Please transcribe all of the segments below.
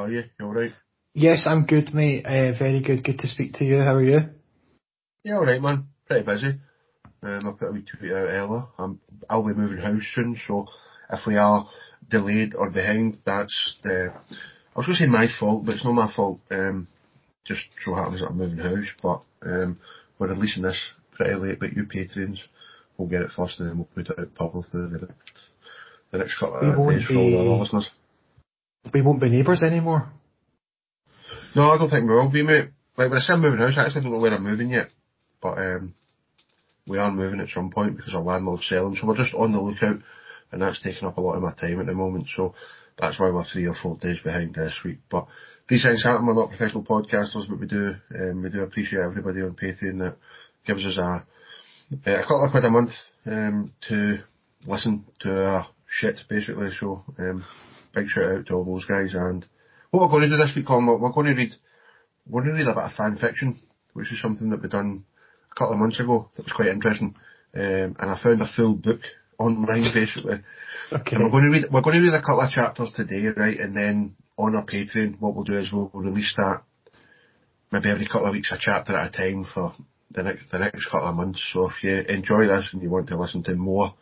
Are you? You alright? Yes, I'm good, mate. Uh, very good. Good to speak to you. How are you? Yeah, alright, man. Pretty busy. Um, I put a wee tweet out earlier. I'm, I'll be moving house soon, so if we are delayed or behind, that's the, I was going to say my fault, but it's not my fault. Um, just so happens that I'm moving house, but um, we're releasing this pretty late, but you patrons will get it first and then we'll put it out publicly the next, the next couple of days for all the listeners. We won't be neighbours anymore. No, I don't think we will be, mate. Like, say I'm moving house, I actually don't know where I'm moving yet. But, um, we are moving at some point because our landlord's selling, so we're just on the lookout, and that's taking up a lot of my time at the moment, so that's why we're three or four days behind this week. But these things happen, we're not professional podcasters, but we do, um, we do appreciate everybody on Patreon that gives us a, a couple of quid a month, um, to listen to our shit, basically, so, um, big shout out to all those guys, and what we're going to do this week, Colin, we're going to read, we're going to read a bit of fan fiction, which is something that we done a couple of months ago that was quite interesting. Um, and I found a full book online basically. Okay. And we're going to read, we're going to read a couple of chapters today, right? And then on our Patreon, what we'll do is we'll, we'll release that maybe every couple of weeks a chapter at a time for the next, the next couple of months. So if you enjoy this and you want to listen to more,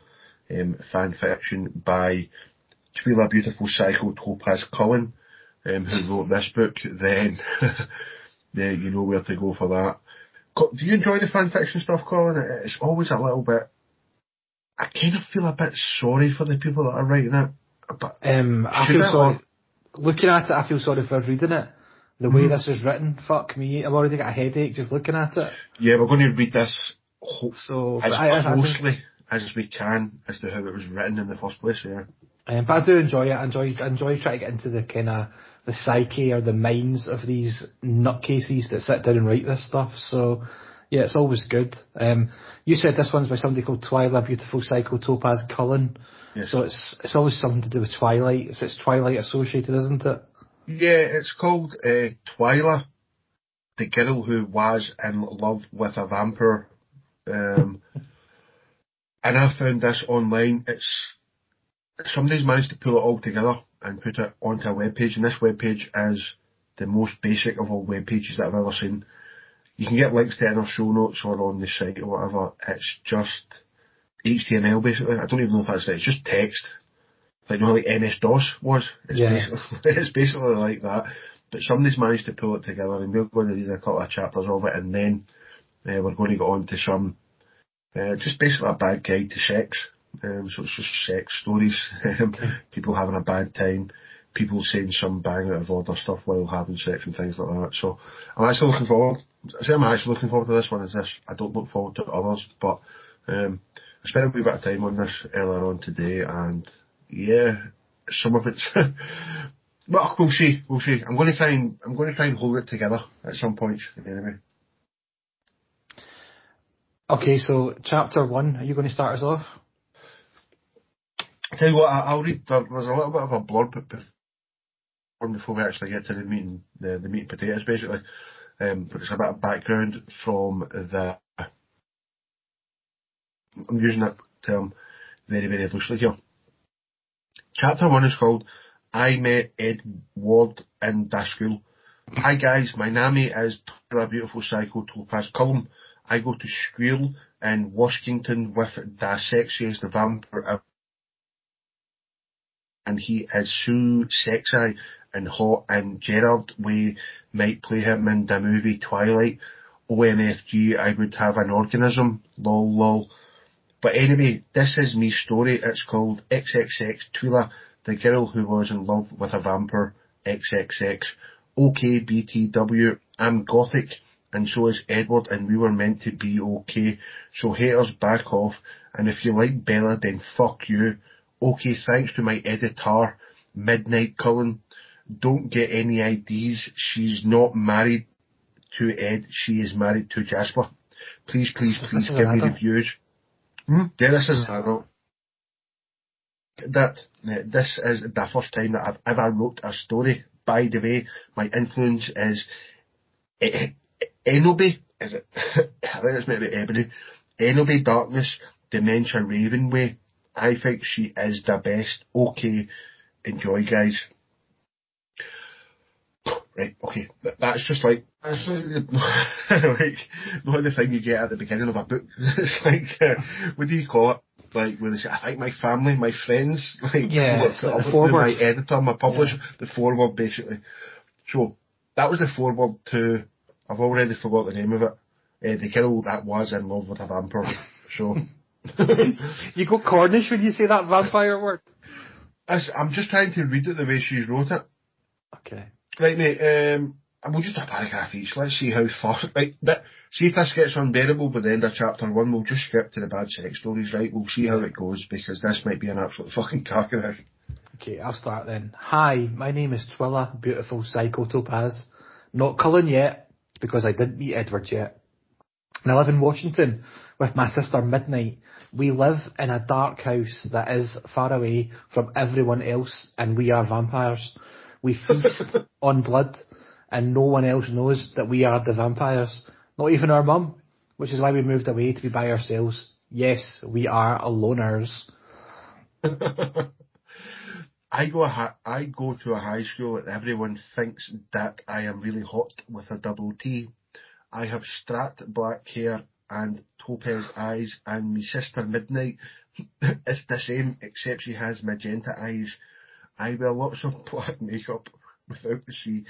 um, fan fiction by Twila Beautiful Psycho Topaz Cullen, um, who wrote this book, then yeah, you know where to go for that. Do you enjoy the fan fiction stuff, Colin? It's always a little bit. I kind of feel a bit sorry for the people that are writing it. But um, I feel sorry. Looking at it, I feel sorry for reading it. The way mm-hmm. this is written, fuck me, I've already got a headache just looking at it. Yeah, we're going to read this so, as I, closely I as we can as to how it was written in the first place. Yeah. Um, but I do enjoy it. I enjoy, I enjoy trying to get into the kind of the psyche or the minds of these nutcases that sit down and write this stuff. So yeah, it's always good. Um, you said this one's by somebody called Twilight Beautiful Psycho Topaz Cullen. Yes. So it's it's always something to do with Twilight. It's, it's Twilight associated, isn't it? Yeah, it's called uh, Twyla, the girl who was in love with a vampire. Um, and I found this online. It's somebody's managed to pull it all together and put it onto a web page, and this web page is the most basic of all web pages that I've ever seen. You can get links to it in our show notes or on the site or whatever. It's just HTML basically. I don't even know if that's it. It's just text. Like you know, like MS DOS was. It's yeah. basically it's basically like that. But somebody's managed to pull it together, and we're going to read a couple of chapters of it, and then uh, we're going to go on to some uh, just basically a bad guide to sex. Um, so it's just sex stories, um, people having a bad time, people saying some bang out of order stuff while having sex and things like that. So I'm actually looking forward. I say I'm actually looking forward to this one. Is this? I don't look forward to others, but um, I spent a wee bit of time on this earlier on today, and yeah, some of it's. well, we'll see. We'll see. I'm going to try and I'm going to try and hold it together at some point. Anyway. Okay, so chapter one. Are you going to start us off? Tell you what, I, will read. There's a little bit of a blurb before we actually get to the meat the, the meat and potatoes, basically. Um, but it's a bit of background from the. I'm using that term very, very loosely here. Chapter one is called I Met Ed Ward in Da School. Hi guys, my name is the beautiful psycho Topaz Cullen. I go to school in Washington with the sexiest vampire and he is so sexy and hot and Gerard Way might play him in the movie Twilight. OMFG, I would have an organism. Lol lol. But anyway, this is me story. It's called XXX Twila, the girl who was in love with a vampire. XXX. Okay, BTW. I'm gothic, and so is Edward, and we were meant to be okay. So haters back off, and if you like Bella, then fuck you. Okay, thanks to my editor, Midnight Cullen. Don't get any IDs. She's not married to Ed. She is married to Jasper. Please, please, please give me reviews. Hmm? Yeah, this is hmm. adult. That, this is the first time that I've ever wrote a story. By the way, my influence is eh, eh, Enoby. Is it? I think it's maybe Ebony. Enoby Darkness, Dementia Ravenway. I think she is the best. Okay, enjoy guys. right, okay, that's just like, that's like, like, not the thing you get at the beginning of a book. it's like, uh, what do you call it? Like, when they say, I think my family, my friends, like, yeah, what's like it forward. my editor, my publisher, yeah. the forward basically. So, that was the forward to, I've already forgot the name of it, uh, the girl that was in love with a vampire. So. you go Cornish when you say that vampire word? I'm just trying to read it the way she's wrote it. Okay. Right, mate. Um, and we'll just do a paragraph each. Let's see how far. Right, but see if this gets unbearable by the end of chapter one. We'll just skip to the bad sex stories. Right, we'll see how it goes because this might be an absolute fucking car crash. Okay, I'll start then. Hi, my name is Twilla, beautiful Psycho Topaz. Not Cullen yet because I didn't meet Edward yet. And I live in Washington with my sister Midnight. We live in a dark house that is far away from everyone else and we are vampires. We feast on blood and no one else knows that we are the vampires. Not even our mum, which is why we moved away to be by ourselves. Yes, we are loners. I go a I go to a high school and everyone thinks that I am really hot with a double T. I have strat black hair and topaz eyes and my sister Midnight is the same except she has magenta eyes. I wear lots of black makeup without the C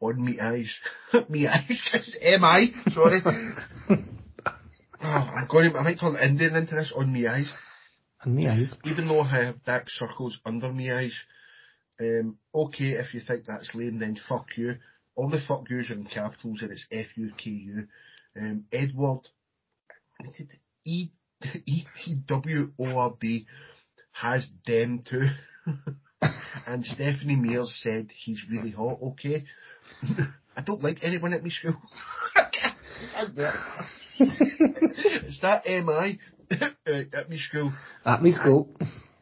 on me eyes. me eyes is M-I, sorry. oh, I'm going, I might turn Indian into this on me eyes. On me eyes? Even though I have dark circles under me eyes. Um, okay, if you think that's lame, then fuck you. All the fuck yous are in capitals and it's F-U-K-U. Um, Edward, E, E-T-W-O-R-D has them too. and Stephanie Mears said he's really hot, okay? I don't like anyone at my school. Is that MI at my school? At my school.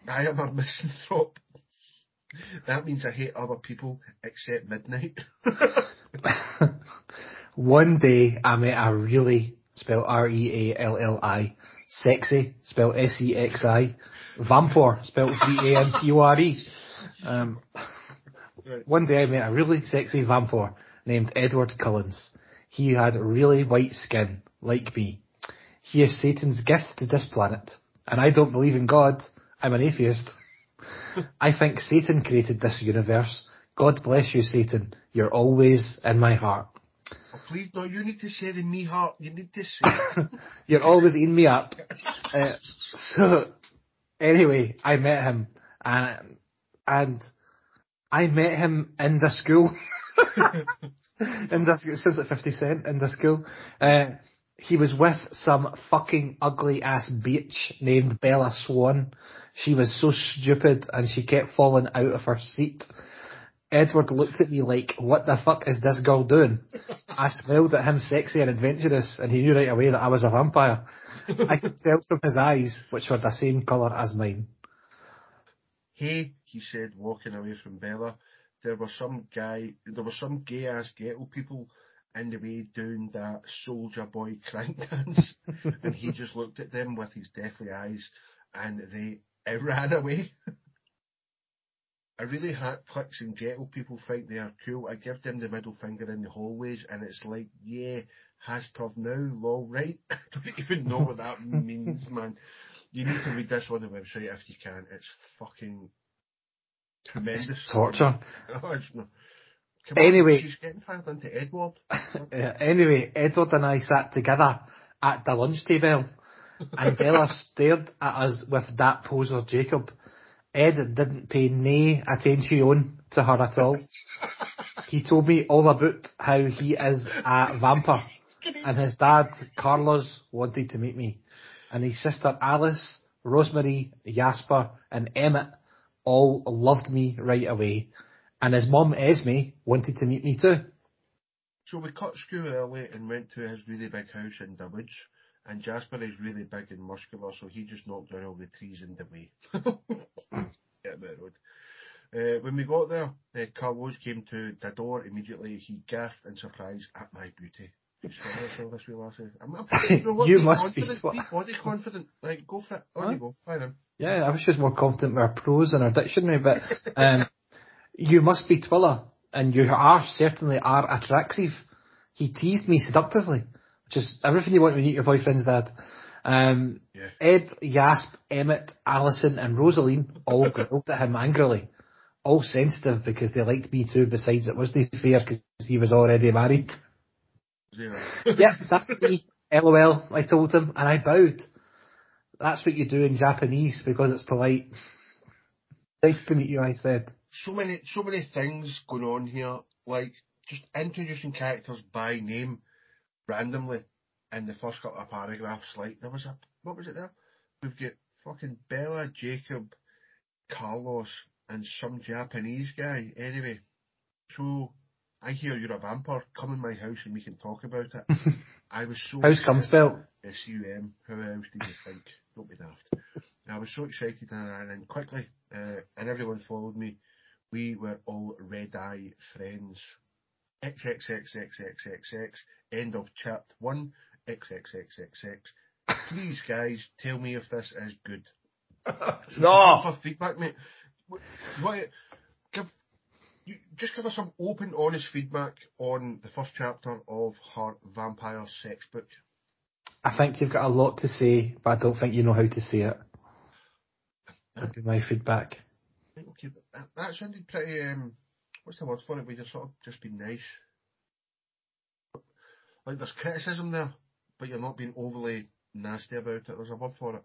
I, I am a misanthrope. That means I hate other people except midnight. One day I met a really, spelled R-E-A-L-L-I, sexy, spelled S-E-X-I, vampire, spelled V-A-M-P-O-R-E. Um. One day I met a really sexy vampire named Edward Cullens. He had really white skin, like me. He is Satan's gift to this planet, and I don't believe in God. I'm an atheist. I think Satan created this universe. God bless you, Satan. You're always in my heart. Oh, please, no, you need to say the me heart. You need to say. You're always in me up. Uh, so, anyway, I met him, and and I met him in the school. in the school, since at 50 Cent in the school. Uh, he was with some fucking ugly ass bitch named Bella Swan. She was so stupid and she kept falling out of her seat. Edward looked at me like, what the fuck is this girl doing? I smiled at him sexy and adventurous and he knew right away that I was a vampire. I could tell from his eyes, which were the same colour as mine. Hey, he said, walking away from Bella. There was some guy, there were some gay ass ghetto people in the way doing that soldier boy crank dance, and he just looked at them with his deathly eyes, and they ran away. I really hate clicks and ghetto people think they are cool. I give them the middle finger in the hallways, and it's like, yeah, has to have now, lol, right? I don't even know what that means, man. You need to read this on the website if you can. It's fucking Tremendous. It's torture. Oh, no. anyway. On, she's getting fired into Edward. yeah, anyway, Edward and I sat together at the lunch table and Bella stared at us with that poser Jacob. Ed didn't pay nay attention to her at all. he told me all about how he is a vampire and his dad, Carlos, wanted to meet me. And his sister Alice, Rosemary, Jasper and Emmett all loved me right away. And his mum, Esme, wanted to meet me too. So we cut school early and went to his really big house in Dulwich. And Jasper is really big and muscular, so he just knocked down all the trees in the way. yeah, the road. Uh, when we got there, uh, Carlos came to the door immediately. He gasped in surprise at my beauty. I'm, I'm, you must be, be body confident. Like, go for it. On huh? you go. Fire him. Yeah, I was just more confident with our prose and our dictionary, but um, you must be Twilla. and you are certainly are attractive. He teased me seductively, is everything you want when you meet your boyfriend's dad. Um, Yeah. Ed, Yasp, Emmett, Allison, and Rosaline all growled at him angrily. All sensitive because they liked me too, besides it wasn't fair because he was already married. Zero. yep, that's me. LOL, I told him, and I bowed. That's what you do in Japanese because it's polite. nice to meet you, I said. so many, so many things going on here. Like just introducing characters by name randomly in the first couple of paragraphs. Like there was a, what was it there? We've got fucking Bella, Jacob, Carlos, and some Japanese guy. Anyway, so I hear you're a vampire. Come in my house and we can talk about it. I was so How's cum spelt? S-U-M. How else do you think? Don't be daft. I was so excited and I ran in quickly, uh, and everyone followed me. We were all red eye friends. XXXXXXX. End of chapter one. XXXXX. Please, guys, tell me if this is good. No! For feedback, mate. What, what, give, you, just give us some open, honest feedback on the first chapter of her vampire sex book. I think you've got a lot to say, but I don't think you know how to say it. That'd be my feedback. Okay, that, that sounded pretty. Um, what's the word for it? We just sort of just been nice. Like there's criticism there, but you're not being overly nasty about it. There's a word for it.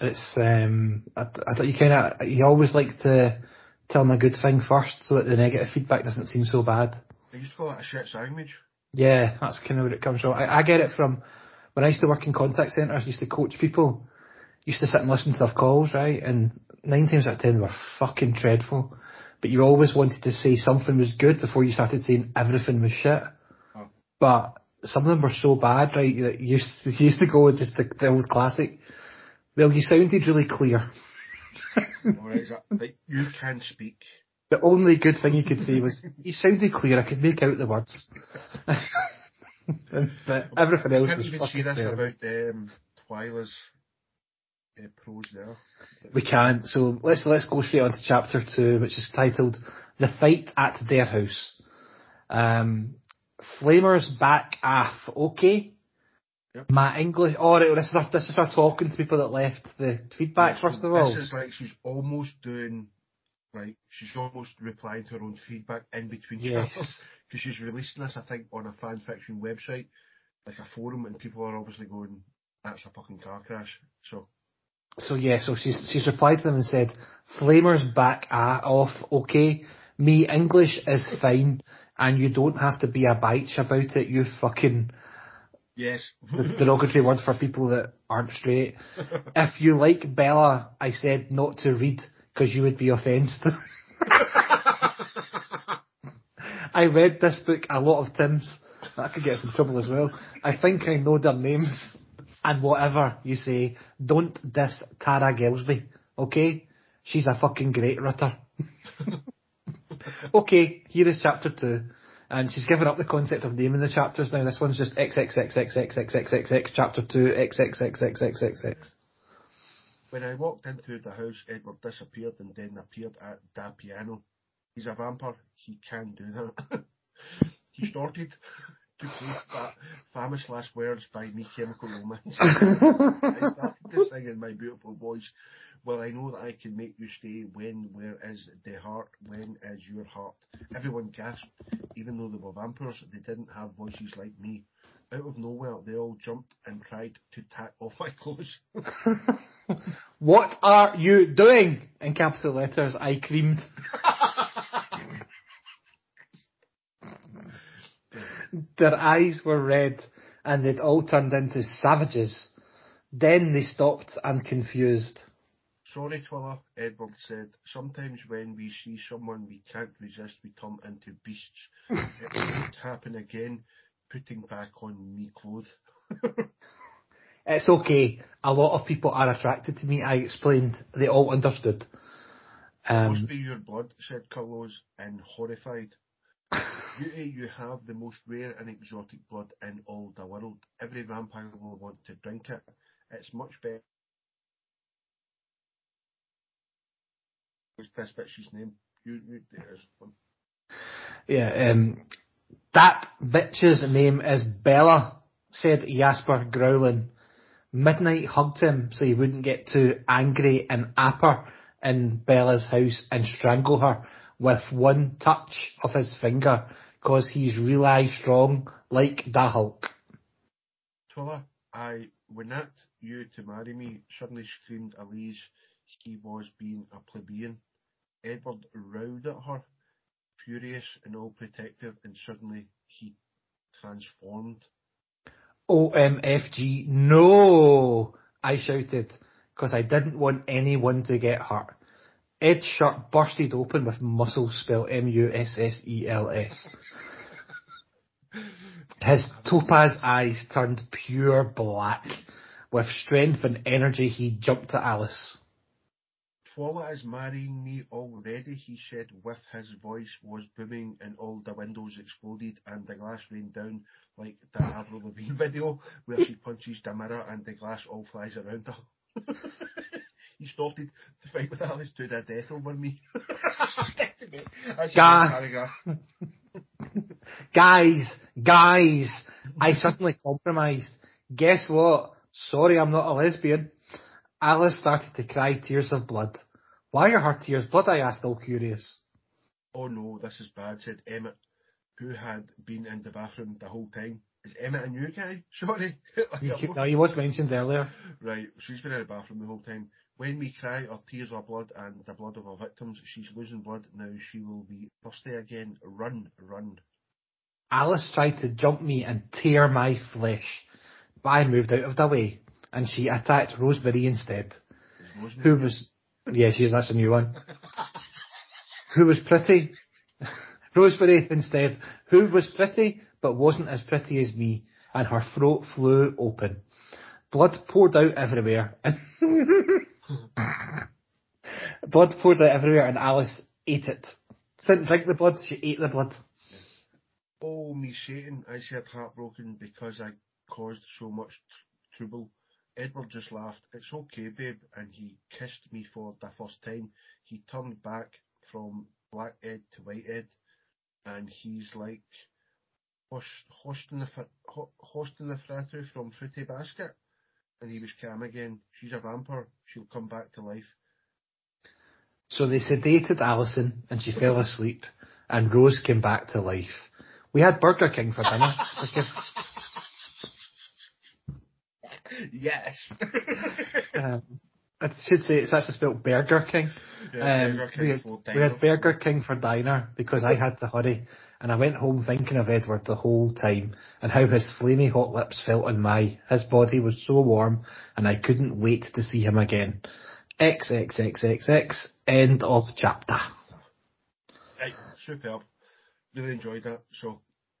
It's um, I, I thought you kind of you always like to tell them a good thing first, so that the negative feedback doesn't seem so bad. I used to call that a shit sandwich. Yeah, that's kind of where it comes from. I, I get it from when I used to work in contact centres. Used to coach people. Used to sit and listen to their calls, right? And nine times out of ten they were fucking dreadful. But you always wanted to say something was good before you started saying everything was shit. Oh. But some of them were so bad, right? That you used, you used to go with just the, the old classic. Well, you sounded really clear. Alright, like, you can speak. The only good thing you could say was, you sounded clear, I could make out the words. but everything else was even fucking see this terrible. about um, Twyla's prose there. We can. So let's let's go straight on to chapter two, which is titled "The Fight at Their House." Um, Flamers back off. Okay. Yep. My English. Oh, right, this is our, this is our talking to people that left the feedback Yeah, so first of all. This is like she's almost doing, like, she's almost replying to her own feedback in between Yes. chapters. Because she's releasing this, I think, on a fan fiction website, like a forum, and people are obviously going, that's a fucking car crash. So, So yeah, so she's she's replied to them and said, "Flamers back ah, off, okay. Me English is fine, and you don't have to be a bitch about it. You fucking yes. the derogatory word for people that aren't straight. If you like Bella, I said not to read because you would be offended. I read this book a lot of times. That could get us in trouble as well. I think I know their names. And whatever you say, don't diss Tara Gilesbie, okay? She's a fucking great writer. okay, here is chapter two. And she's given up the concept of naming the chapters now. This one's just XXXXXXXXX, chapter two, XXXXXXX. when I walked into the house, Edward disappeared and then appeared at da piano. He's a vampire. He can do that. he started fa- famous last words by Me Chemical Romance. I started to sing in my beautiful voice. Well, I know that I can make you stay. When, where is the heart? When is your heart? Everyone gasped. Even though they were vampires, they didn't have voices like me. Out of nowhere, they all jumped and tried to take off my clothes. What are you doing? In capital letters, I creamed. Their eyes were red and they'd all turned into savages. Then they stopped and confused. Sorry, Twiller, Edward said. Sometimes when we see someone we can't resist, we turn into beasts. It won't happen again. Putting back on me clothes. It's okay. A lot of people are attracted to me. I explained. They all understood. Must Um, be your blood, said Carlos, and horrified. Beauty, you have the most rare and exotic blood in all the world. Every vampire will want to drink it. It's much better. What's this bitch's name? You, you. Yeah, um, that bitch's name is Bella, said Jasper growling. Midnight hugged him so he wouldn't get too angry and apper in Bella's house and strangle her with one touch of his finger, cause he's really strong like the Hulk. Twilla, I would not you to marry me, suddenly screamed Elise. He was being a plebeian. Edward rowed at her, furious and all protective, and suddenly he transformed. OMFG, no! I shouted, cause I didn't want anyone to get hurt. Ed's shirt bursted open with muscles spelled M-U-S-S-E-L-S. His topaz eyes turned pure black. With strength and energy he jumped at Alice. Twala is marrying me already, he said with his voice was booming and all the windows exploded and the glass rained down like the Avril Lavigne video where she punches the mirror and the glass all flies around her. he started to fight with Alice to the death over me. Guys, guys, guys, I suddenly compromised. Guess what? Sorry, I'm not a lesbian. Alice started to cry tears of blood. Why are her tears blood? I asked, all curious. Oh no, this is bad, said Emmett, who had been in the bathroom the whole time. Is Emmett a new guy? Sorry. no, he was mentioned earlier. Right, she's been in the bathroom the whole time. When we cry, our tears are blood and the blood of our victims. She's losing blood. Now she will be thirsty again. Run, run. Alice tried to jump me and tear my flesh, but I moved out of the way, and she attacked Rosemary instead. Who was, yeah, she's, that's a new one. who was pretty. Rosemary instead, who was pretty, but wasn't as pretty as me, and her throat flew open. Blood poured out everywhere, blood poured out everywhere, and Alice ate it. Didn't drink the blood, she ate the blood. Oh, me Satan, I said heartbroken because I caused so much trouble. Edward just laughed. It's okay, babe, and he kissed me for the first time. He turned back from black Ed to white Ed, and he's like hosting the hosting the fratu from Fruity Basket, and he was calm again. She's a vampire. She'll come back to life. So they sedated Alison, and she fell asleep, and Rose came back to life. We had Burger King for dinner because. yes. um, I should say it's actually spelled Burger King. Yeah, um, Burger King we, had, we had Burger King for diner because I had to hurry, and I went home thinking of Edward the whole time and how his flaming hot lips felt on my. His body was so warm, and I couldn't wait to see him again. XXXXX. End of chapter. Right, superb really enjoyed that. So,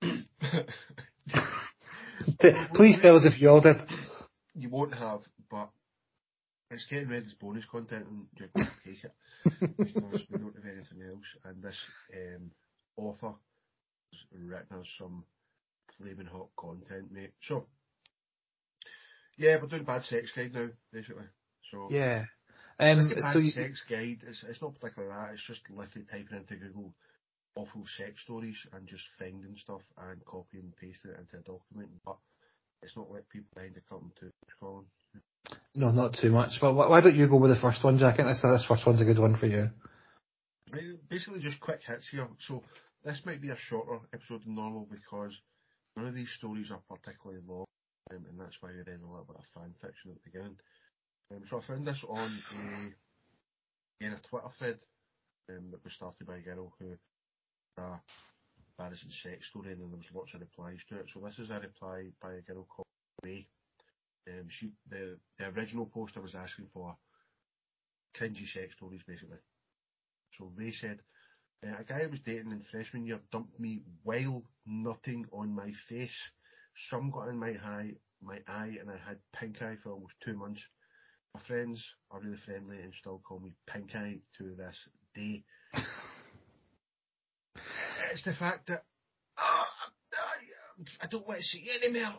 please tell us if you all did. You won't have, but it's getting ready as bonus content, and you're going to take it because we don't have anything else. And this um, author us some flaming hot content, mate. So, yeah, we're doing bad sex guide now, basically. So yeah. Um, bad so you, sex guide. It's, it's not particularly that. It's just literally typing into Google awful sex stories and just finding stuff and copying and pasting it into a document. But it's not like people behind the curtain to Colin. No, not too much. But why don't you go with the first one, Jack? I think this, this first one's a good one for you. Basically, just quick hits here. So this might be a shorter episode than normal because none of these stories are particularly long, um, and that's why we read a little bit of fan fiction at the beginning. Um, so I found this on a, in a Twitter thread um, that was started by a girl who a embarrassing sex story, and there was lots of replies to it. So this is a reply by a girl called Ray. Um, she the the original poster was asking for cringy sex stories, basically. So Ray said, uh, a guy I was dating in freshman year dumped me while nutting on my face. Some got in my eye, my eye, and I had pink eye for almost two months. My friends are really friendly and still call me pink eye to this day it's the fact that oh, I, don't want to see you anymore.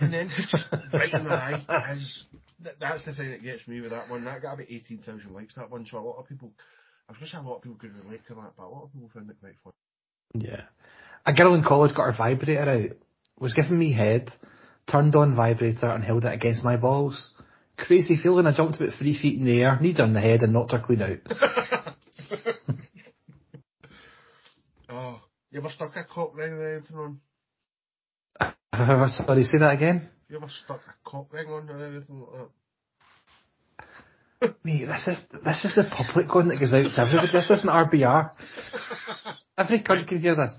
and then just right in the eye is that, that's the thing that gets me with that one. That got about eighteen thousand likes that one. So a lot of people, I was going to say a lot of people could relate to that, but a lot of people found it quite fun. Yeah. A girl in college got her vibrator out, was giving me head, turned on vibrator and held it against my balls. Crazy feeling, I jumped about three feet in the air, kneed her in the head and knocked her clean out. oh, you ever stuck a cock ring or anything on? Sorry, say that again? You ever stuck a cock ring on or anything like that? Mate, this is this is the public one that goes out to everybody. This isn't RBR. Every cunt can hear this.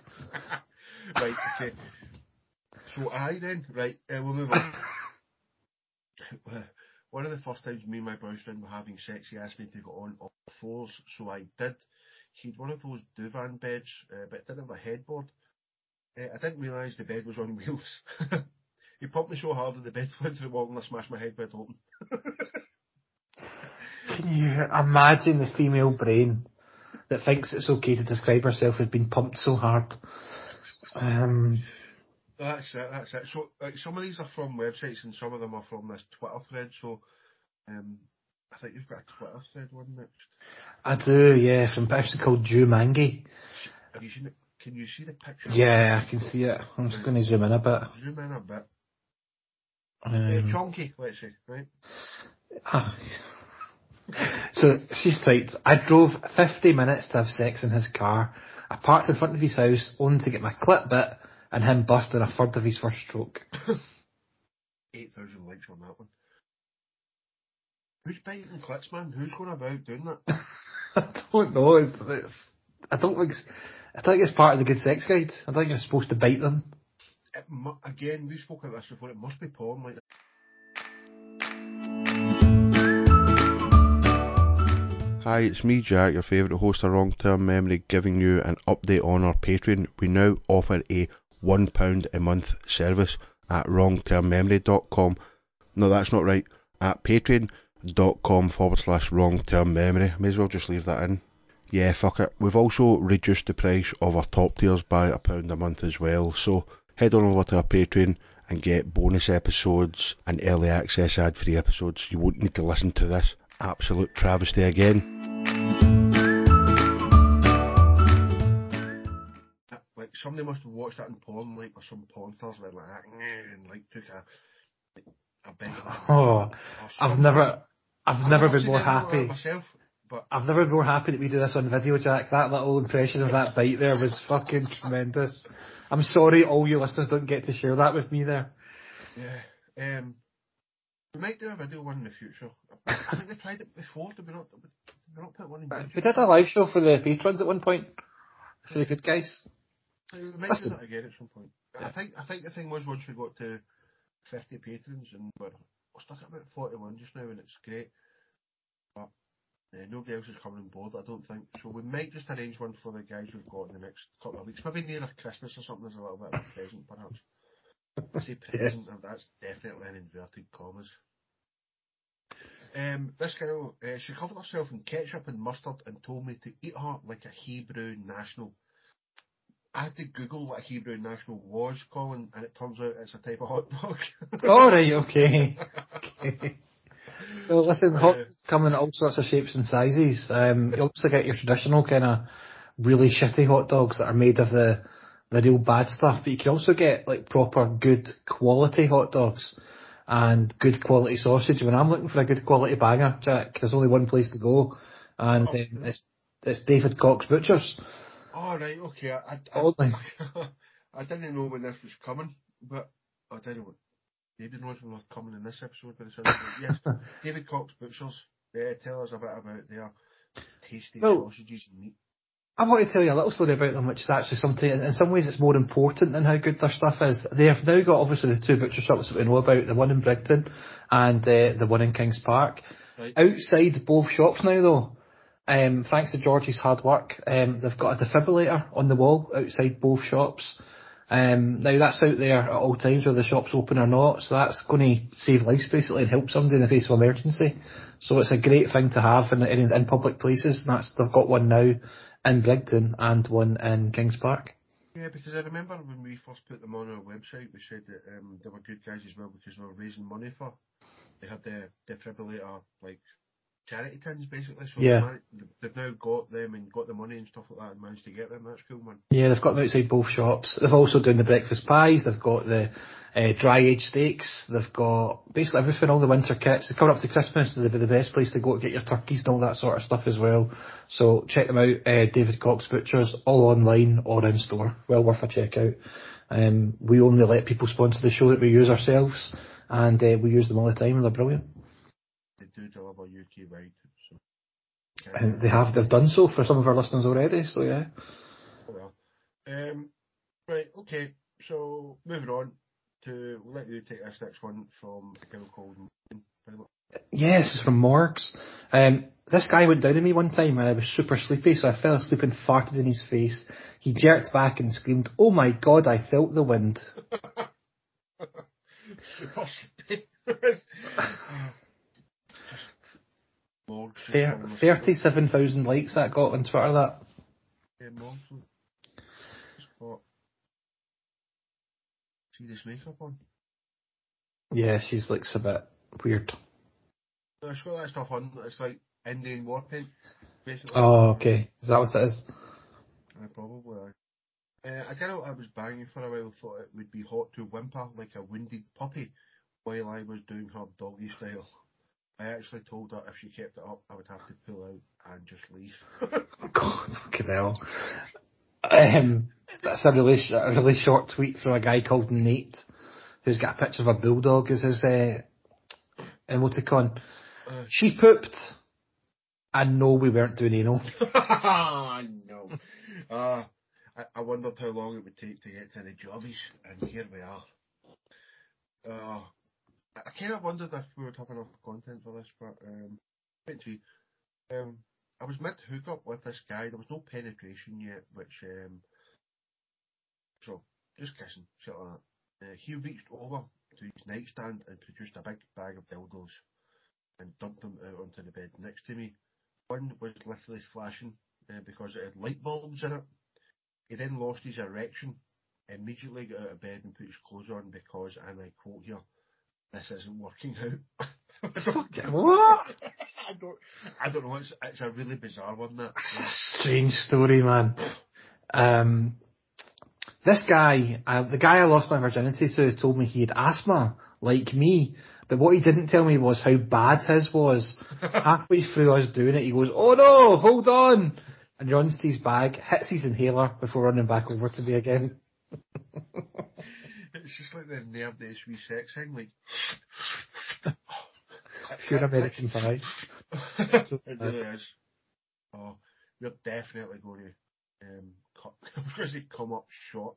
right, okay. So I then, right, uh, we'll move on. One of the first times me and my boyfriend were having sex, he asked me to go on all fours, so I did. He had one of those divan beds, uh, but it didn't have a headboard. Uh, I didn't realise the bed was on wheels. he pumped me so hard that the bed went into the wall and I smashed my head wide open. Can you imagine the female brain that thinks it's okay to describe herself as being pumped so hard? Um, that's it, that's it. So, like, some of these are from websites and some of them are from this Twitter thread, so, um, I think you've got a Twitter thread one next. I do, yeah, from a person called Drew Mangy. Have you seen it? Can you see the picture? Yeah, I can see it. I'm just going to zoom in a bit. Zoom in a bit. Um, uh, chunky, let's say, right? Ah. so she states, I drove 50 minutes to have sex in his car. I parked in front of his house only to get my clip bit and him busting a third of his first stroke. 8,000 likes on that one. Who's biting clips, man? Who's going about doing that? I don't know. It's, it's, I don't think. It's, I think it's part of the good sex guide. I think you're supposed to bite them. It mu- again, we spoke about this before. It must be porn, like. Hi, it's me, Jack, your favourite host of Wrong Term Memory, giving you an update on our Patreon. We now offer a £1 a month service at wrongtermmemory.com. No, that's not right. At patreon.com forward slash wrong. May as well just leave that in. Yeah, fuck it. We've also reduced the price of our top tiers by a pound a month as well. So head on over to our Patreon and get bonus episodes and early access ad free episodes. You won't need to listen to this absolute travesty again. Like somebody must have watched that in porn, like or some porn stars went like that, and like took a like, a bit of. Oh, I've never, I've, I've never been more anything like that happy. myself, but I've never been more happy that we do this on video, Jack. That little impression of that bite there was fucking tremendous. I'm sorry all you listeners don't get to share that with me there. yeah, um, we might do a video one in the future. I think we tried it before. Did we not? Did we not put one in? We did a live show for the patrons at one point. For the good guys. We might Listen. do that again at some point. I think I think the thing was once we got to fifty patrons and we're, we're stuck at about forty one just now and it's great. But uh, nobody else is coming on board, I don't think. So we might just arrange one for the guys we've got in the next couple of weeks. Maybe near Christmas or something as a little bit of a present perhaps. I say present, and that's definitely in inverted commas. Um, this girl, uh, she covered herself in ketchup and mustard and told me to eat her like a Hebrew national. I had to Google what a Hebrew national was, Colin, and it turns out it's a type of hot dog. Alright, okay. okay. Well, listen, hot Uh, dogs come in all sorts of shapes and sizes. Um, you also get your traditional kind of really shitty hot dogs that are made of the the real bad stuff, but you can also get like proper good quality hot dogs and good quality sausage. When I'm looking for a good quality banger, Jack, there's only one place to go, and Oh. um, it's it's David Cox Butchers. Oh, right, okay. I, I. I, didn't know when this was coming, but I didn't know. David knows when we're coming in this episode, but it sounds like, yes, David Cox Butchers. Yeah, tell us a bit about their tasty Well- sausages and meat. I want to tell you a little story about them, which is actually something, in some ways it's more important than how good their stuff is. They have now got obviously the two butcher shops that we know about, the one in Brigton and uh, the one in Kings Park. Right. Outside both shops now though, um, thanks to George's hard work, um, they've got a defibrillator on the wall outside both shops. Um, now that's out there at all times whether the shop's open or not, so that's going to save lives basically and help somebody in the face of emergency. So it's a great thing to have in, in, in public places, and that's they've got one now in Brigton and one in Kings Park. Yeah, because I remember when we first put them on our website, we said that um, they were good guys as well because we were raising money for. They had the defibrillator like charity tins basically. So Yeah. they've now got them and got the money and stuff like that and managed to get them. That's cool, man. Yeah, they've got them outside both shops. They've also done the breakfast pies. They've got the uh, dry aged steaks. They've got basically everything, all the winter kits. They're coming up to Christmas. They'll be the best place to go to get your turkeys and all that sort of stuff as well. So check them out. Uh, David Cox Butchers, all online or in store. Well worth a check out. Um, we only let people sponsor the show that we use ourselves, and uh, we use them all the time, and they're brilliant. Do deliver UK wide. So. And they have, they've done so for some of our listeners already. So yeah. Oh well. Um, right, okay. So moving on to we'll let you take this next one from a girl called. Yes, from Morgs. Um, this guy went down on me one time and I was super sleepy, so I fell asleep and farted in his face. He jerked back and screamed, "Oh my god, I felt the wind." super sleepy. Morgs. Thirty-seven thousand likes that got on Twitter. That. Yeah, Morgs. Got serious makeup on. Yeah, she's looks a bit weird. No, she's got that stuff on. It's like Indian war paint, basically. Oh, okay. Is that what it is? Uh, probably. Uh, a girl I was banging for a while thought it would be hot to whimper like a wounded puppy while I was doing her doggy style. I actually told her if she kept it up, I would have to pull out and just leave. God, fucking hell. Um, that's a really, a really short tweet from a guy called Nate, who's got a picture of a bulldog as his uh, emoticon. Uh, she pooped. And no, we weren't doing anal. no. Uh, I, I wondered how long it would take to get to the jobbies, and here we are. Uh, I kind of wondered if we would have enough content for this, but um, wait. Um, I was meant to hook up with this guy. There was no penetration yet, which um, so just kissing, shit like that. Uh, he reached over to his nightstand and produced a big bag of dildos and dumped them out onto the bed next to me. One was literally flashing uh, because it had light bulbs in it. He then lost his erection, immediately got out of bed and put his clothes on because, and I quote here, this isn't working out. what? I don't, I don't know. It's, it's a really bizarre one. That strange story, man. Um, this guy, uh, the guy I lost my virginity to, told me he had asthma, like me. But what he didn't tell me was how bad his was. Halfway through us doing it, he goes, "Oh no, hold on!" and runs to his bag, hits his inhaler before running back over to me again. it's just like the nerd SW sex thing, like. Pure American Pie. it really is. Oh, we're definitely going to um, cut, I was going to say come up short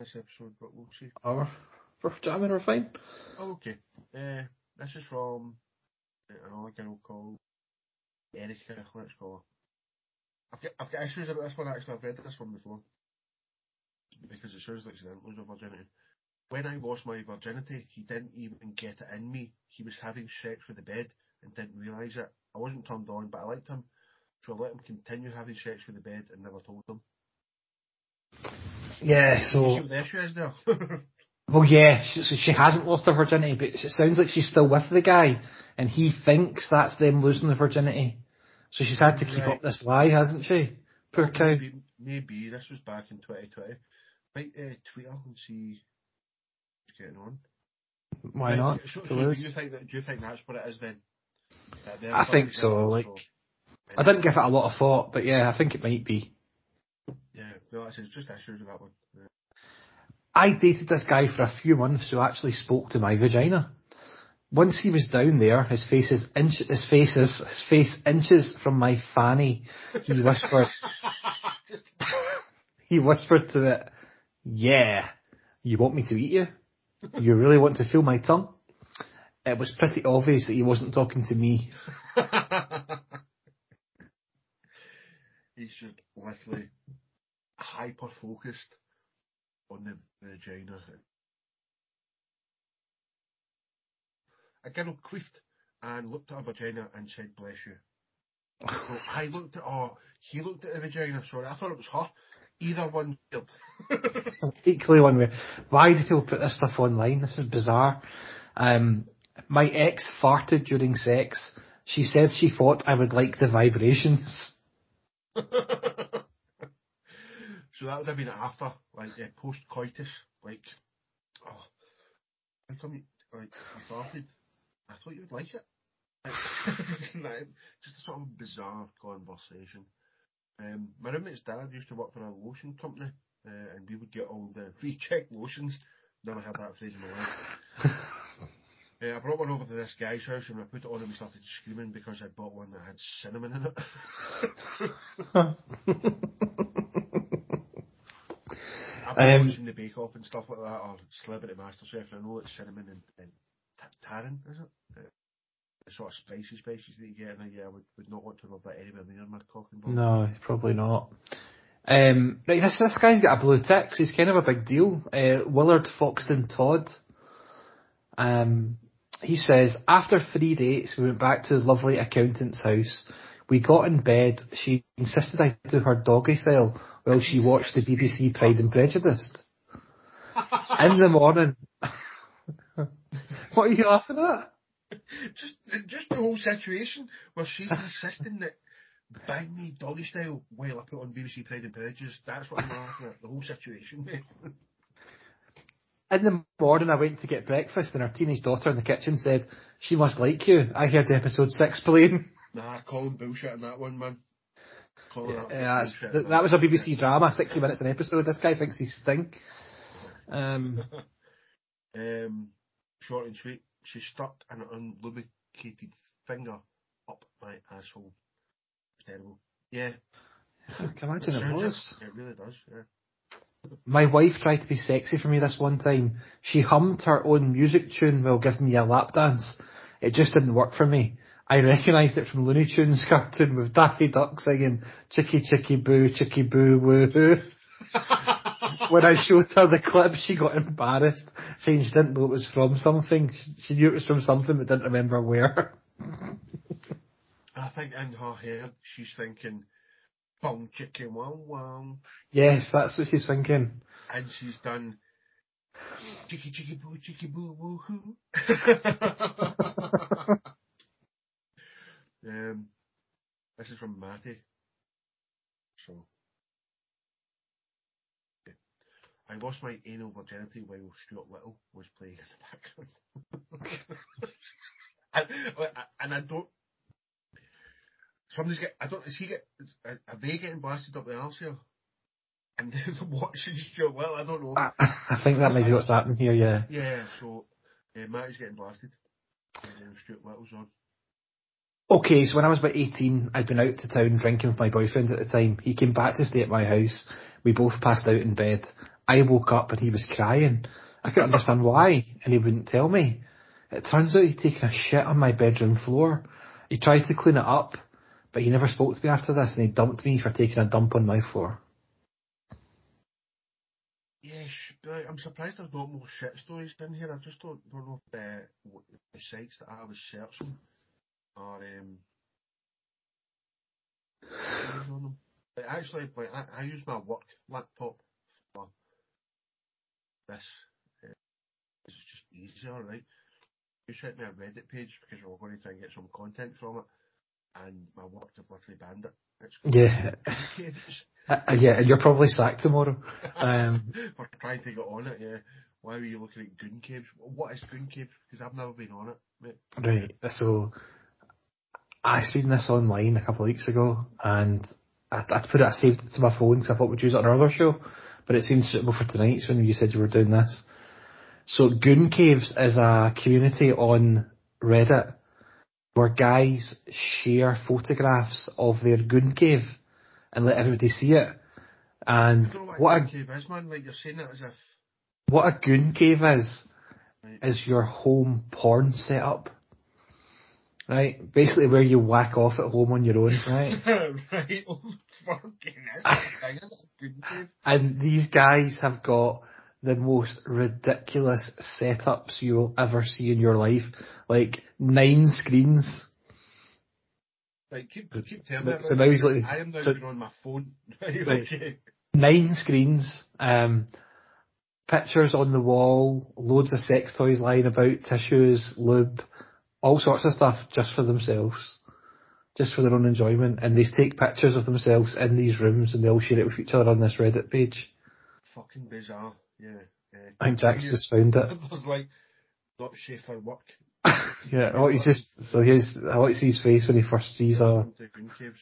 this episode, but we'll see. Or for jamming or fine. Oh, okay. Uh, this is from another girl called Erica. Let's call her. I've got, I've got issues about this one actually. I've read this one before because it sounds like she didn't lose her virginity. When I lost my virginity, he didn't even get it in me. He was having sex with the bed and didn't realise it. I wasn't turned on, but I liked him, so I let him continue having sex with the bed and never told him. Yeah, so. See what the issue is there? Well, yeah, she, so she hasn't lost her virginity, but it sounds like she's still with the guy, and he thinks that's them losing the virginity. So she's had to keep Right. up this lie, hasn't she? Poor cow. Maybe, maybe this was back in 2020. Might uh, tweet her and see getting on. Why Right, not? So, so do you think that? Do you think that's what it is then? Uh, I think so, like- I didn't give it a lot of thought, but yeah, I think it might be. Yeah, no, it's just issues with that one. Yeah. I dated this guy for a few months who actually spoke to my vagina. Once he was down there, his face is inch, his face is, his face inches from my fanny. He whispered, he whispered to it, yeah, you want me to eat you? You really want to feel my tongue? It was pretty obvious that he wasn't talking to me. He's just literally hyper focused on the vagina. A girl queefed and looked at her vagina and said, bless you. So I looked at, oh, he looked at the vagina, sorry, I thought it was her. Either one failed. equally one way. Why do people put this stuff online? This is bizarre. Um, my ex farted during sex. She said she thought I would like the vibrations. so that would have been after, like, yeah, post coitus, like, oh, how come you, like, you farted? I thought you would like it. Like, just a sort of bizarre conversation. Um, my roommate's dad used to work for a lotion company, uh, and we would get all the free check lotions. Never had that phrase in my life. Uh, I brought one over to this guy's house and I put it on and and started screaming because I'd bought one that had cinnamon in it. I've been Um, watching the Bake Off and stuff like that, or Celebrity MasterChef, and I know it's cinnamon and, and t- tarin, is it? The sort of spicy spices that you get, and yeah, I would, would not want to rub that anywhere near my cock and ball. No, he's probably not. Um, right, this this guy's got a blue tick. So he's kind of a big deal. Uh, Willard Foxton Todd. Um, he says after three dates, we went back to the lovely accountant's house. We got in bed. She insisted I do her doggy style while she watched the BBC Pride and Prejudice. In the morning. what are you laughing at? Just, just the whole situation where she's insisting that bang me doggy style while I put on BBC Pride and Prejudice. That's what I'm laughing at. The whole situation, mate. In the morning, I went to get breakfast, and our teenage daughter in the kitchen said, "She must like you." I heard episode six playing. Nah, calling bullshit on that one, man. Calling Yeah, absolute that's- bullshit th- on that was a BBC drama, sixty minutes an episode. This guy thinks he's stink. Um, Um, short and sweet. She stuck an unlubricated finger up my asshole. It's terrible. Yeah. I can imagine it sounds was. It really does, yeah. My wife tried to be sexy for me this one time. She hummed her own music tune while giving me a lap dance. It just didn't work for me. I recognised it from Looney Tunes cartoon with Daffy Duck singing Chicky Chicky Boo, Chicky Boo Woo. when I showed her the clip, she got embarrassed, saying she didn't know it was from something. She- knew it was from something, but didn't remember where. I think in her head, she's thinking, bong chicken wow wow. Yes, that's what she's thinking. And she's done, chicky chicky boo, chicky boo woo hoo. um, this is from Matty. So, okay. I lost my anal virginity while Stuart Little was playing in the background. and, and I don't. Somebody's get. I don't. Is he get? Are they getting blasted up the arse here? And they're watching Stuart Little. I don't know. I, I think that might be what's happening here, yeah. Yeah. So, uh, Matty's getting blasted. And then Stuart Little's on. Okay, so when I was about 18, I'd been out to town drinking with my boyfriend at the time. He came back to stay at my house. We both passed out in bed. I woke up and he was crying. I couldn't understand why, and he wouldn't tell me. It turns out he'd taken a shit on my bedroom floor. He tried to clean it up, but he never spoke to me after this, and he dumped me for taking a dump on my floor. Yes, but I'm surprised there's not more shit stories in here. I just don't, don't know if the, the sites that I was searching are um, on them. Like, actually, like I, I use my work laptop this. Uh, is just easier, right? You sent me a Reddit page because we were going to try and get some content from it, and my work have literally banned it. It's Yeah. Uh, uh, yeah, and you're probably sacked tomorrow. Um, for trying to get on it, yeah. Why were you looking at Goon Caves? What is Goon Caves? Because I've never been on it, mate. Right. So I seen this online a couple of weeks ago, and I, I put it, I saved it to my phone because I thought we'd use it on our other show, but it seemed suitable for tonight's when you said you were doing this. So Goon Caves is a community on Reddit where guys share photographs of their goon cave and let everybody see it. And I don't know what, what a Cave is, man. Like, you're saying it as if... what a goon cave is Right. is your home porn setup. Right? Basically where you whack off at home on your own, right? right, oh, fucking is that thing? Is it a Goon Cave? And these guys have got the most ridiculous setups you'll ever see in your life. Like nine screens. Right, keep, keep telling me. So now he's like- I am now so- on my phone. Right. okay. Nine screens. Um pictures on the wall, loads of sex toys lying about, tissues, lube, all sorts of stuff just for themselves, just for their own enjoyment, and they take pictures of themselves in these rooms and they all share it with each other on this Reddit page. Fucking bizarre. Yeah. I think Jack's just found it. was like not safe for work. yeah, oh, he's just so here's I want to see his face when he first sees a. The green caves.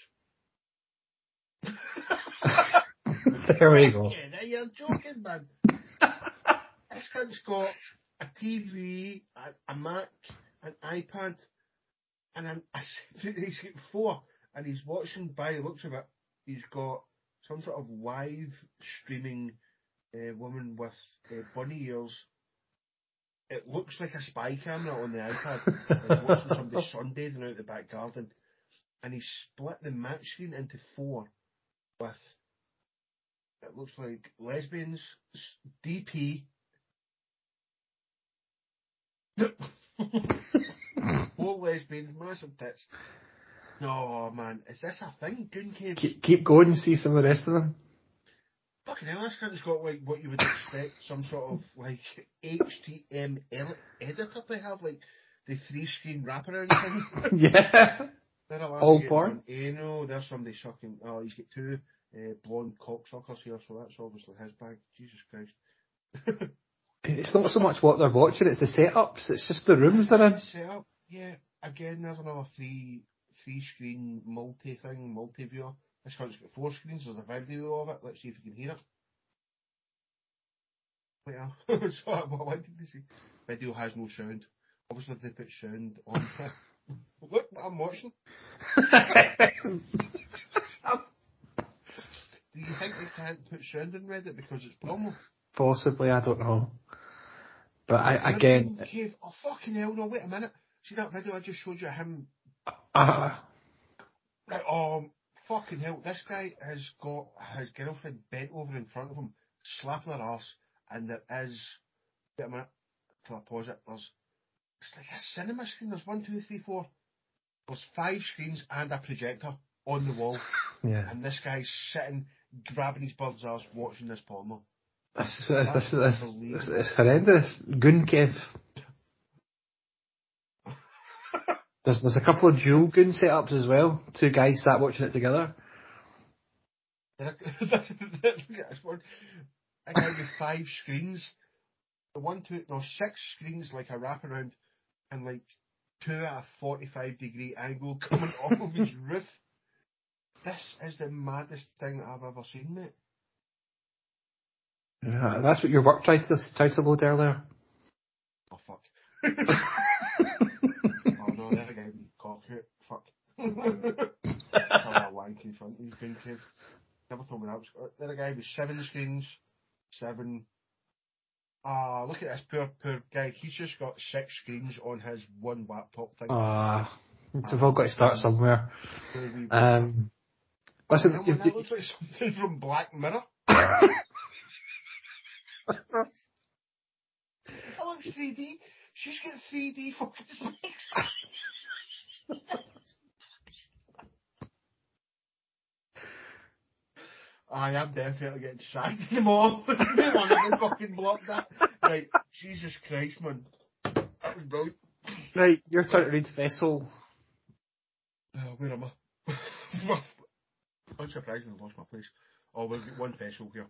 there we go. Yeah, now you're joking, man. this cunt's got a TV, a, a Mac, an iPad, and an, a, he's got four, and he's watching by the looks of it. He's got some sort of live streaming uh, woman with uh, bunny ears. It looks like a spy camera on the iPad. watching somebody sunbathing out the back garden, and he split the match screen into four with it looks like lesbians, DP. Four lesbians, massive tits. No man, is this a thing? Goon Cave? Keep, keep going and see some of the rest of them. Fucking hell, this cunt's got like what you would expect some sort of like HTML editor to have, like the three screen wraparound thing. yeah. All porn? You know, there's somebody sucking. Oh, he's got two uh, blonde cocksuckers here, so that's obviously his bag. Jesus Christ. It's not so much what they're watching; it's the setups. It's just the rooms they're in. Setup, yeah. Again, there's another three three screen multi thing, multi viewer. This one's got four screens. There's a video of it. Let's see if you can hear it. Well, uh, so what I wanted to see. Video has no sound. Obviously, they put sound on it. Look I'm watching. Do you think they can't put sound in Reddit because it's promo? Possibly, I don't know. But I again, Cave. Oh fucking hell! No, wait a minute. See that video I just showed you? of Him. uh, Right. Um. Fucking hell! This guy has got his girlfriend bent over in front of him, slapping her ass, and there is. Wait a minute. Till I pause it. There's. It's like a cinema screen. There's one, two, three, four. There's five screens and a projector on the wall, yeah, and this guy's sitting, grabbing his bird's ass, watching this porno. this is this this this, this, it's horrendous. Goonkev. There's there's a couple of dual goon setups as well. Two guys sat watching it together. Look at this one. I you five screens. The one, two, no, six screens like a wraparound and like two at a 45 degree angle coming off of his roof. This is the maddest thing I've ever seen, mate. Yeah, that's what your work tried to tried to load earlier. Oh, fuck. oh, no, there again, cock it. Fuck. Tell a wank in front his big kid. Never told me that was. uh, There a guy with seven screens. Seven. Ah, look at this poor, poor guy. He's just got six screens on his one laptop thing. Ah, so we've all got to start somewhere. Poor wee Um, listen, That you've, one, that looks like something from Black Mirror. That looks 3D. She's got 3D fucking spikes. I am definitely getting sacked anymore. they want to fucking block that. Right, Jesus Christ, man. That was brilliant. right, your turn to read Vessel. Oh, where am I? Unsurprisingly, I lost my place. Oh, we've got one vessel here.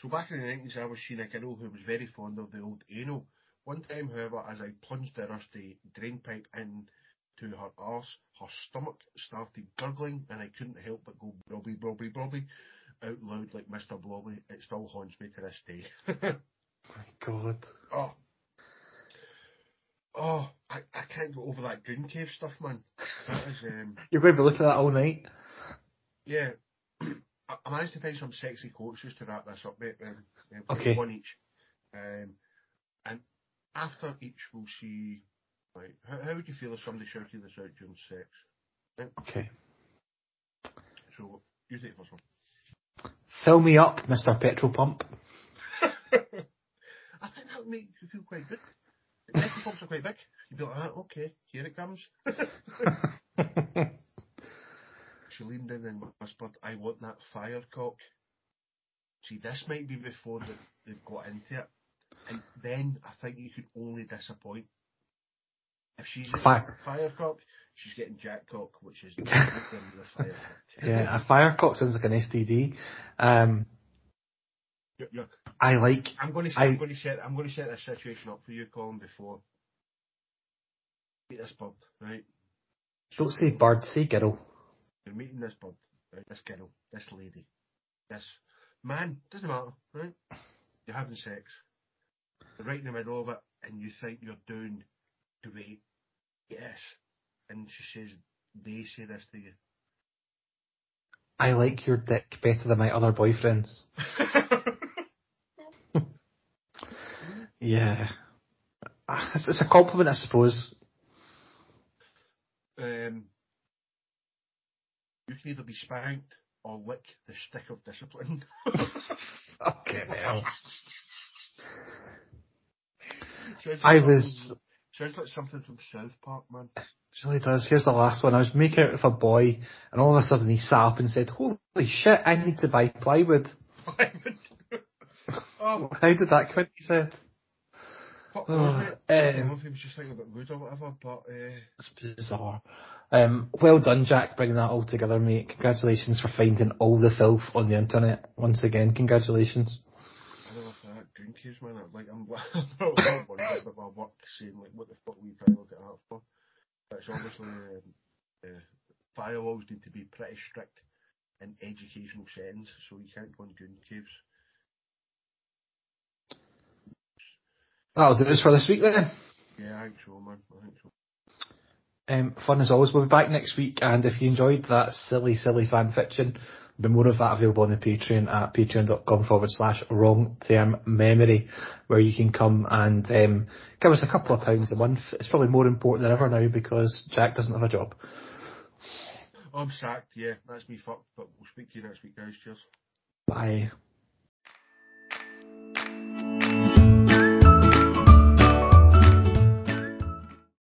So back in the 90s, I was seeing a girl who was very fond of the old anal. One time, however, as I plunged the rusty drain pipe into her arse, her stomach started gurgling and I couldn't help but go brobby, brobby, brobby out loud like Mr. Blobby. It still haunts me to this day. My God. oh. Oh, I, I can't go over that goon cave stuff, man. That is, um, You're going to be looking at that all night. Yeah. I I managed to find some sexy quotes just to wrap this up, mate. Um, um, Okay. One each. Um, and after each, we'll see. Like, how, how would you feel if somebody shouted this out during sex? Okay. So, you take the first one. Fill me up, Mr. Petrol Pump. I think that would make you feel quite good. The petrol pumps are quite big. You'd be like, ah, okay, here it comes. She leaned in and whispered, I want that fire cock. See, this might be before that they've got into it. And then I think you could only disappoint. If she's Fire- a firecock, she's getting jackcock, which is different than the firecock. Yeah, a firecock sounds like an STD. Um, You're- you're- I like. I'm going to I- I'm going to set I'm going to set this situation up for you, Cullen. Before meet this bud, right? Don't say bird, say girl. You're meeting this bud, right? This girl, this lady, this man. Doesn't matter, right? You're having sex. You're right in the middle of it, and you think you're doing great. Yes, and she says they say this to you. I like your dick better than my other boyfriends. Yeah. Ah, It's, a compliment, I suppose. um, you can either be spanked or lick the stick of discipline. Okay, hell. I was- Sounds like something from South Park, man. It really does. Here's the last one. I was making out with a boy, and all of a sudden he sat up and said, "Holy shit! I need to buy plywood." oh, How did that come in? He said, fuck Oh. I don't um, know if he was just thinking about wood or whatever, but uh, "It's bizarre." Um, well done, Jack, bringing that all together, mate. Congratulations for finding all the filth on the internet. Once again, congratulations. I don't know if that drink is, man. Like, I'm, I'm not wondering about my work saying, like, what the fuck we try to look at that for. It's obviously, um, uh, firewalls need to be pretty strict in educational settings, so you can't go in goon caves. That'll do us for this week then. Yeah, I think so, man. I think so. Um, fun as always. We'll be back next week, and if you enjoyed that silly, silly fan fiction, be more of that available on the Patreon at patreon.com forward slash wrong term memory, where you can come and um, give us a couple of pounds a month. It's probably more important than ever now because Jack doesn't have a job. I'm sacked, yeah. That's me fucked, but we'll speak to you next week, guys. Cheers. Bye.